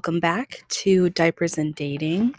Welcome back to Diapers and Dating.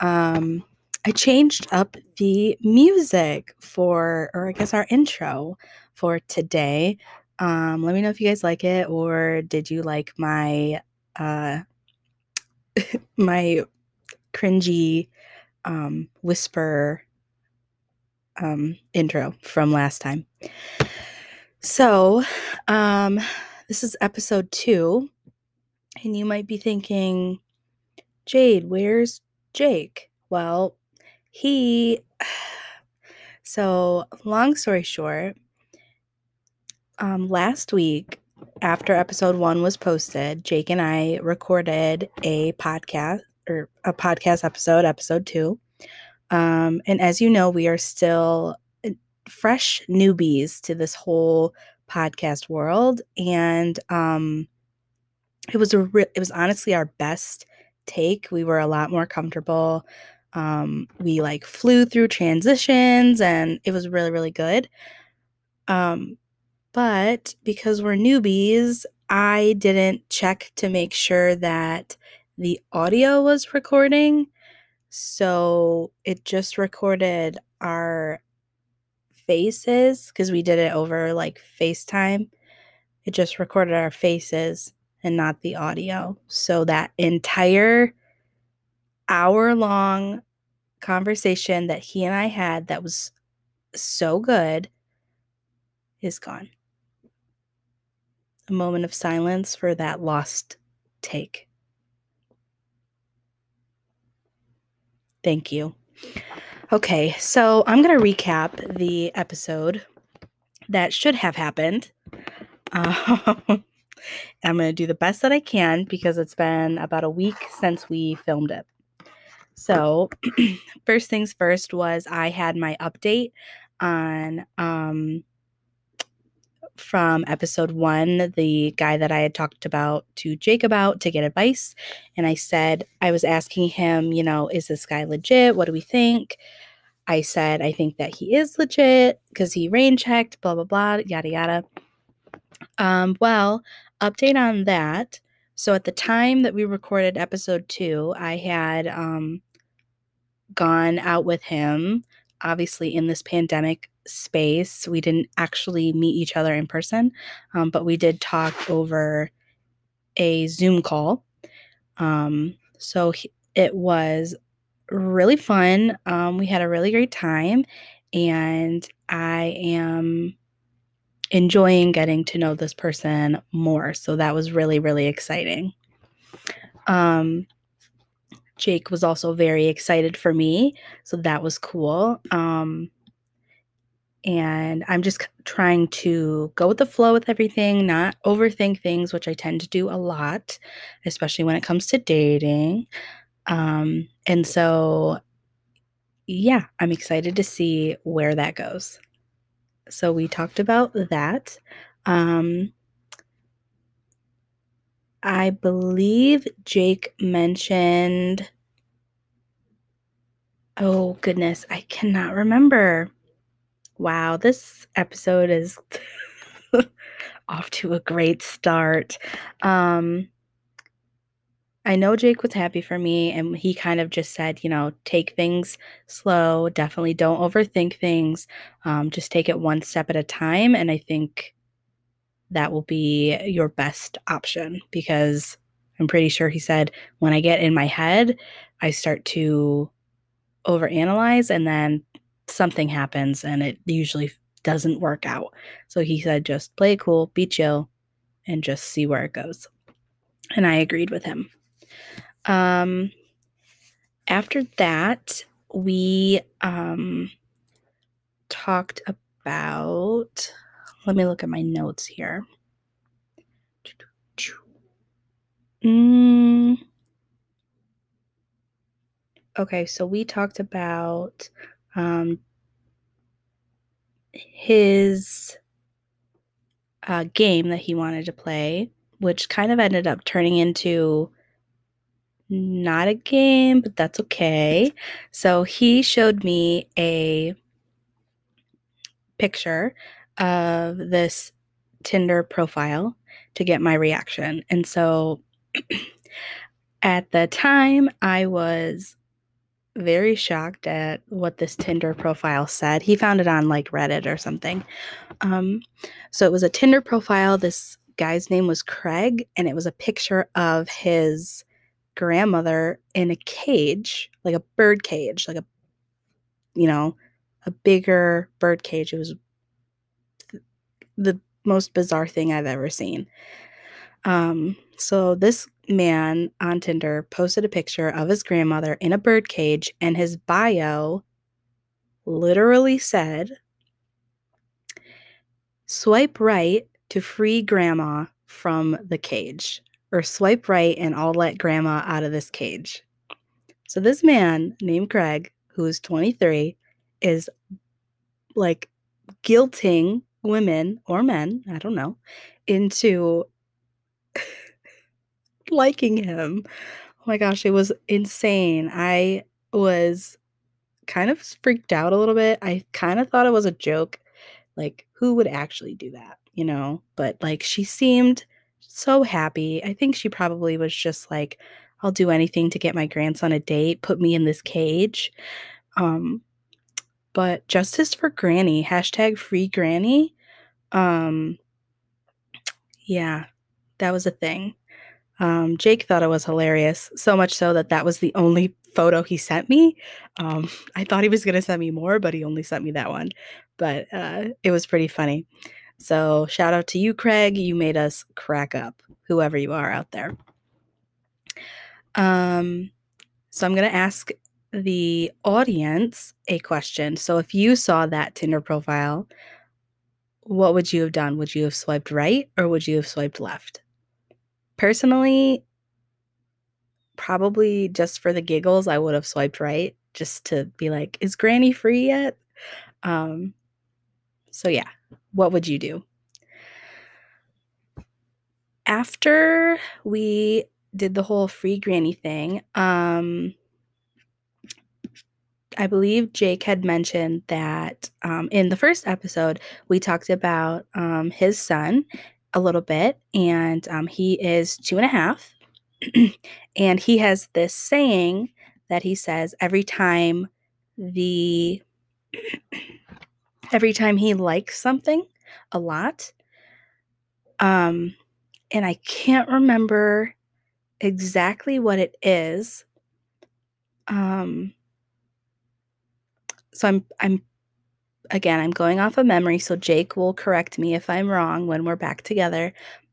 Um, I changed up the music for, or I guess our intro for today. Um, let me know if you guys like it, or did you like my uh, my cringy um, whisper um, intro from last time? So, um, this is episode two, and you might be thinking, Jade, where's Jake? Well, he. So, long story short, um, last week, after episode one was posted, Jake and I recorded a podcast or a podcast episode, episode two. Um, and as you know, we are still uh, fresh newbies to this whole podcast world, and um, it was a re- it was honestly our best take. We were a lot more comfortable. Um, we like flew through transitions, and it was really really good. Um, but because we're newbies, I didn't check to make sure that the audio was recording. So it just recorded our faces because we did it over like FaceTime. It just recorded our faces and not the audio. So that entire hour long conversation that he and I had that was so good is gone. A moment of silence for that lost take. Thank you. Okay, so I'm going to recap the episode that should have happened. Um, I'm going to do the best that I can because it's been about a week since we filmed it. So, first things first was I had my update on um, from episode one, the guy that I had talked about to Jake about to get advice. And I said, I was asking him, you know, is this guy legit? What do we think? I said, I think that he is legit because he rain checked, blah, blah, blah, yada, yada. Um, well, update on that. So at the time that we recorded episode two, I had um, gone out with him, obviously in this pandemic space. We didn't actually meet each other in person, um, but we did talk over a Zoom call. Um, so he, it was really fun. Um, we had a really great time, and I am enjoying getting to know this person more. So that was really, really exciting. Um, Jake was also very excited for me, so that was cool. Um, and I'm just trying to go with the flow with everything, not overthink things, which I tend to do a lot, especially when it comes to dating. Um, and so, yeah, I'm excited to see where that goes. So, we talked about that. Um, I believe Jake mentioned. Oh, goodness, I cannot remember. Wow, this episode is off to a great start. Um, I know Jake was happy for me, and he kind of just said, you know, take things slow. Definitely don't overthink things. Um, just take it one step at a time. And I think that will be your best option because I'm pretty sure he said, when I get in my head, I start to overanalyze and then something happens and it usually doesn't work out. So he said, just play cool, be chill, and just see where it goes. And I agreed with him. Um, after that, we um, talked about, let me look at my notes here. Mm. Okay, so we talked about um, his uh, game that he wanted to play, which kind of ended up turning into not a game, but that's okay. So he showed me a picture of this Tinder profile to get my reaction. And so At the time, I was very shocked at what this Tinder profile said. He found it on like Reddit or something. Um, so it was a Tinder profile. This guy's name was Craig, and it was a picture of his grandmother in a cage, like a bird cage, like a, you know, a bigger bird cage. It was the most bizarre thing I've ever seen. Um, so this man on Tinder posted a picture of his grandmother in a bird cage, and his bio literally said, Swipe right to free grandma from the cage, or swipe right and I'll let grandma out of this cage. So, this man named Craig, who is 23, is like guilting women or men, I don't know, into liking him. Oh my gosh, it was insane. I was kind of freaked out a little bit. I kind of thought it was a joke. Like, who would actually do that, you know? But like, she seemed so happy. I think she probably was just like, I'll do anything to get my grandson a date, put me in this cage. Um, but justice for Granny, hashtag free Granny. Um, yeah, that was a thing. Um, Jake thought it was hilarious, so much so that that was the only photo he sent me. Um, I thought he was going to send me more, but he only sent me that one. But uh, it was pretty funny. So shout out to you, Craig. You made us crack up, whoever you are out there. Um, so I'm going to ask the audience a question. So if you saw that Tinder profile, what would you have done? Would you have swiped right or would you have swiped left? Personally, probably just for the giggles, I would have swiped right just to be like, is Granny free yet? Um, so yeah, what would you do? After we did the whole free Granny thing, um, I believe Jake had mentioned that um, in the first episode, we talked about um, his son a little bit, and um, he is two and a half. and he has this saying that he says every time the every time he likes something a lot um and i can't remember exactly what it is um so i'm i'm again, I'm going off of memory, so Jake will correct me if I'm wrong when we're back together.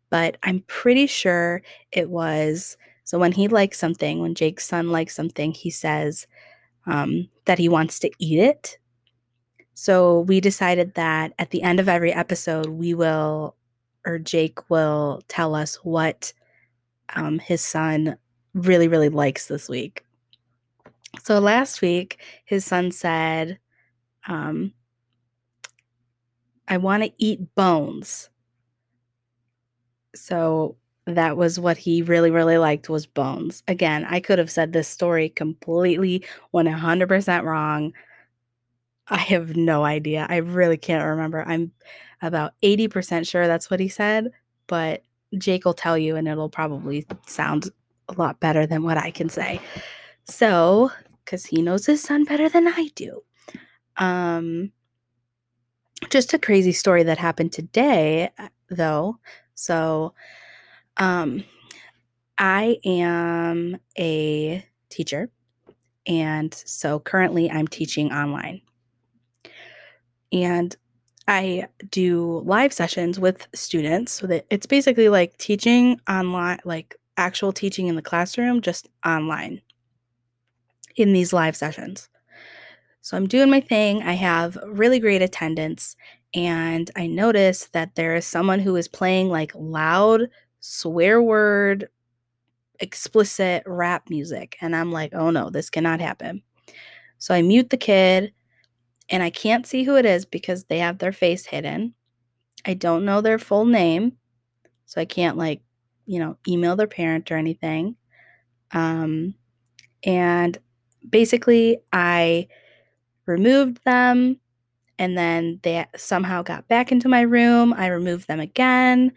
But I'm pretty sure it was so when he likes something, when Jake's son likes something, he says um, that he wants to eat it. So we decided that at the end of every episode, we will, or Jake will tell us what um, his son really, really likes this week. So last week, his son said, um, I want to eat bones. So that was what he really really liked was bones. Again, I could have said this story completely 100% wrong. I have no idea. I really can't remember. I'm about 80% sure that's what he said, but Jake will tell you and it'll probably sound a lot better than what I can say. So, cuz he knows his son better than I do. Um just a crazy story that happened today, uh, though. So, um, I am a teacher, and so currently I'm teaching online. And I do live sessions with students so that it's basically like teaching online, like actual teaching in the classroom, just online in these live sessions. So I'm doing my thing. I have really great attendance. And I notice that there is someone who is playing like loud swear word, explicit rap music. And I'm like, oh no, this cannot happen. So I mute the kid and I can't see who it is because they have their face hidden. I don't know their full name. So I can't like, you know, email their parent or anything. Um, and basically, I removed them and then they somehow got back into my room. I removed them again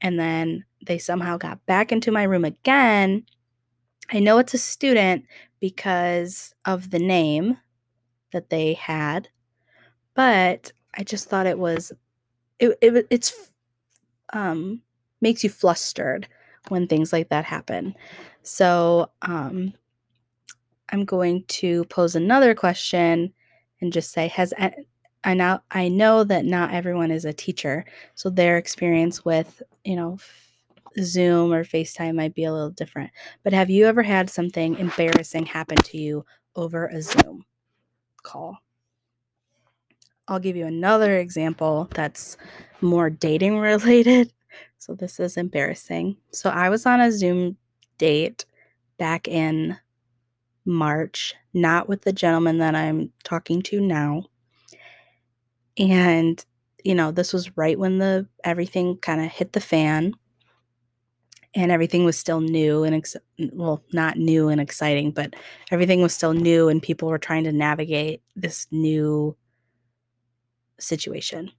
and then they somehow got back into my room again I know it's a student because of the name that they had, but I just thought it was it, it it's um makes you flustered when things like that happen. So, um I'm going to pose another question and just say has I now I know that not everyone is a teacher, so their experience with, you know, Zoom or FaceTime might be a little different. But have you ever had something embarrassing happen to you over a Zoom call? I'll give you another example that's more dating related. So this is embarrassing. So I was on a Zoom date back in March, not with the gentleman that I'm talking to now. And you know, this was right when the everything kind of hit the fan and everything was still new and ex- well, not new and exciting, but everything was still new and people were trying to navigate this new situation.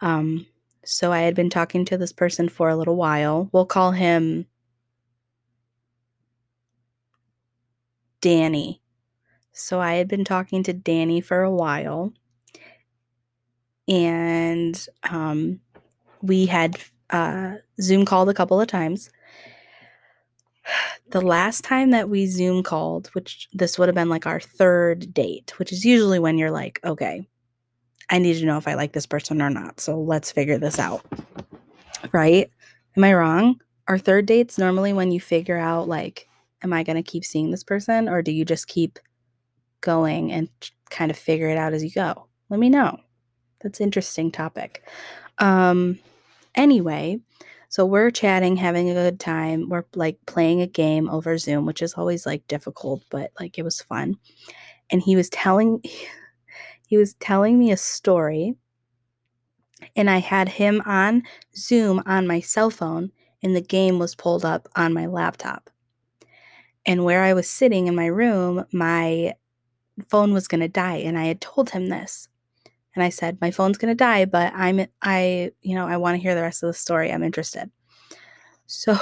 Um, so I had been talking to this person for a little while. We'll call him Danny. So I had been talking to Danny for a while. And um, we had uh, Zoom called a couple of times. The last time that we Zoom called, which this would have been like our third date, which is usually when you're like, okay, I need to know if I like this person or not. So let's figure this out. Right? Am I wrong? Our third date's normally when you figure out, like, am I going to keep seeing this person or do you just keep going and kind of figure it out as you go? Let me know. That's interesting topic. Um, anyway, so we're chatting, having a good time. We're like playing a game over Zoom, which is always like difficult, but like it was fun. And he was telling he was telling me a story and I had him on Zoom on my cell phone and the game was pulled up on my laptop. And where I was sitting in my room, my phone was going to die and I had told him this. And I said, "My phone's going to die, but I'm I, you know, I want to hear the rest of the story. I'm interested." So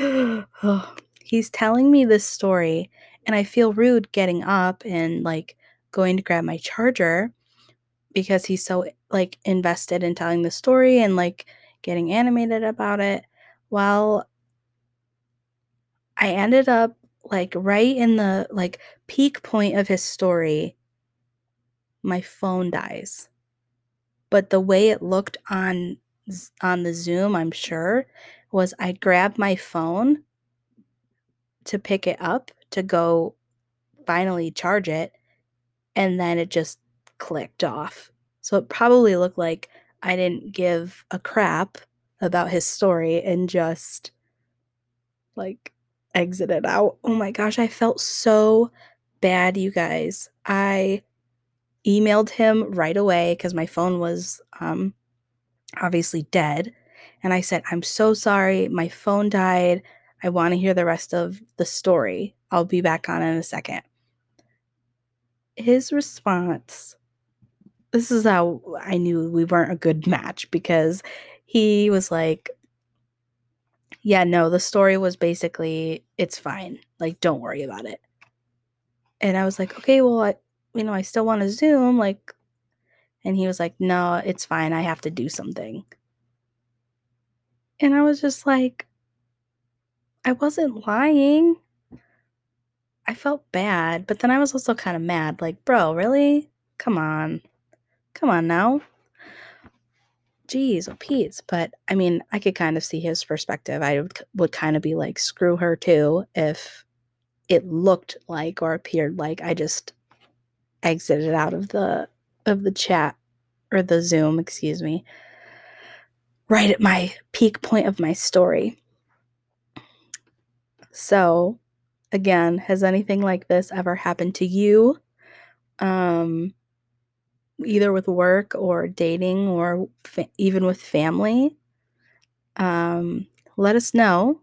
oh, he's telling me this story and I feel rude getting up and like going to grab my charger because he's so like invested in telling the story and like getting animated about it. Well, I ended up like right in the like peak point of his story my phone dies. But the way it looked on on the Zoom, I'm sure, was I grabbed my phone to pick it up to go finally charge it and then it just clicked off. So it probably looked like I didn't give a crap about his story and just like exited out. Oh my gosh, I felt so bad, you guys. I emailed him right away because my phone was um, obviously dead. And I said, I'm so sorry. My phone died. I want to hear the rest of the story. I'll be back on in a second his response this is how I knew we weren't a good match because he was like, Yeah, no, the story was basically, it's fine. Like, don't worry about it. And I was like, Okay, well, I, you know, I still want to Zoom. Like, and he was like, No, it's fine. I have to do something. And I was just like, I wasn't lying. I felt bad, but then I was also kind of mad. Like, bro, really? Come on. Come on now. Jeez, oh Pete. But I mean, I could kind of see his perspective. I would, would kind of be like, screw her too, if it looked like or appeared like I just exited out of the of the chat or the Zoom, excuse me, right at my peak point of my story. So again, has anything like this ever happened to you? Um, either with work or dating or fa- even with family? Um, let us know.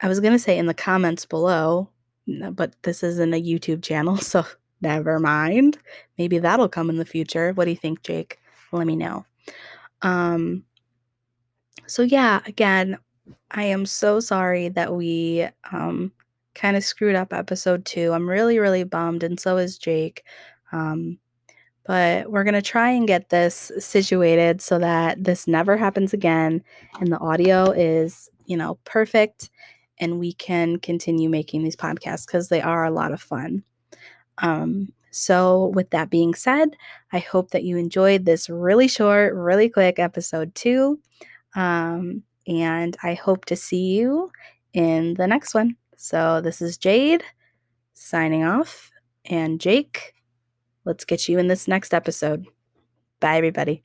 I was going to say in the comments below, but this isn't a YouTube channel, so never mind. Maybe that'll come in the future. What do you think, Jake? Let me know. Um, so, yeah, again, I am so sorry that we um, kind of screwed up episode two. I'm really, really bummed, and so is Jake. Um, but we're going to try and get this situated so that this never happens again and the audio is, you know, perfect and we can continue making these podcasts because they are a lot of fun. Um, so, with that being said, I hope that you enjoyed this really short, really quick episode two. Um, and I hope to see you in the next one. So, this is Jade signing off, and Jake, let's get you in this next episode. Bye, everybody.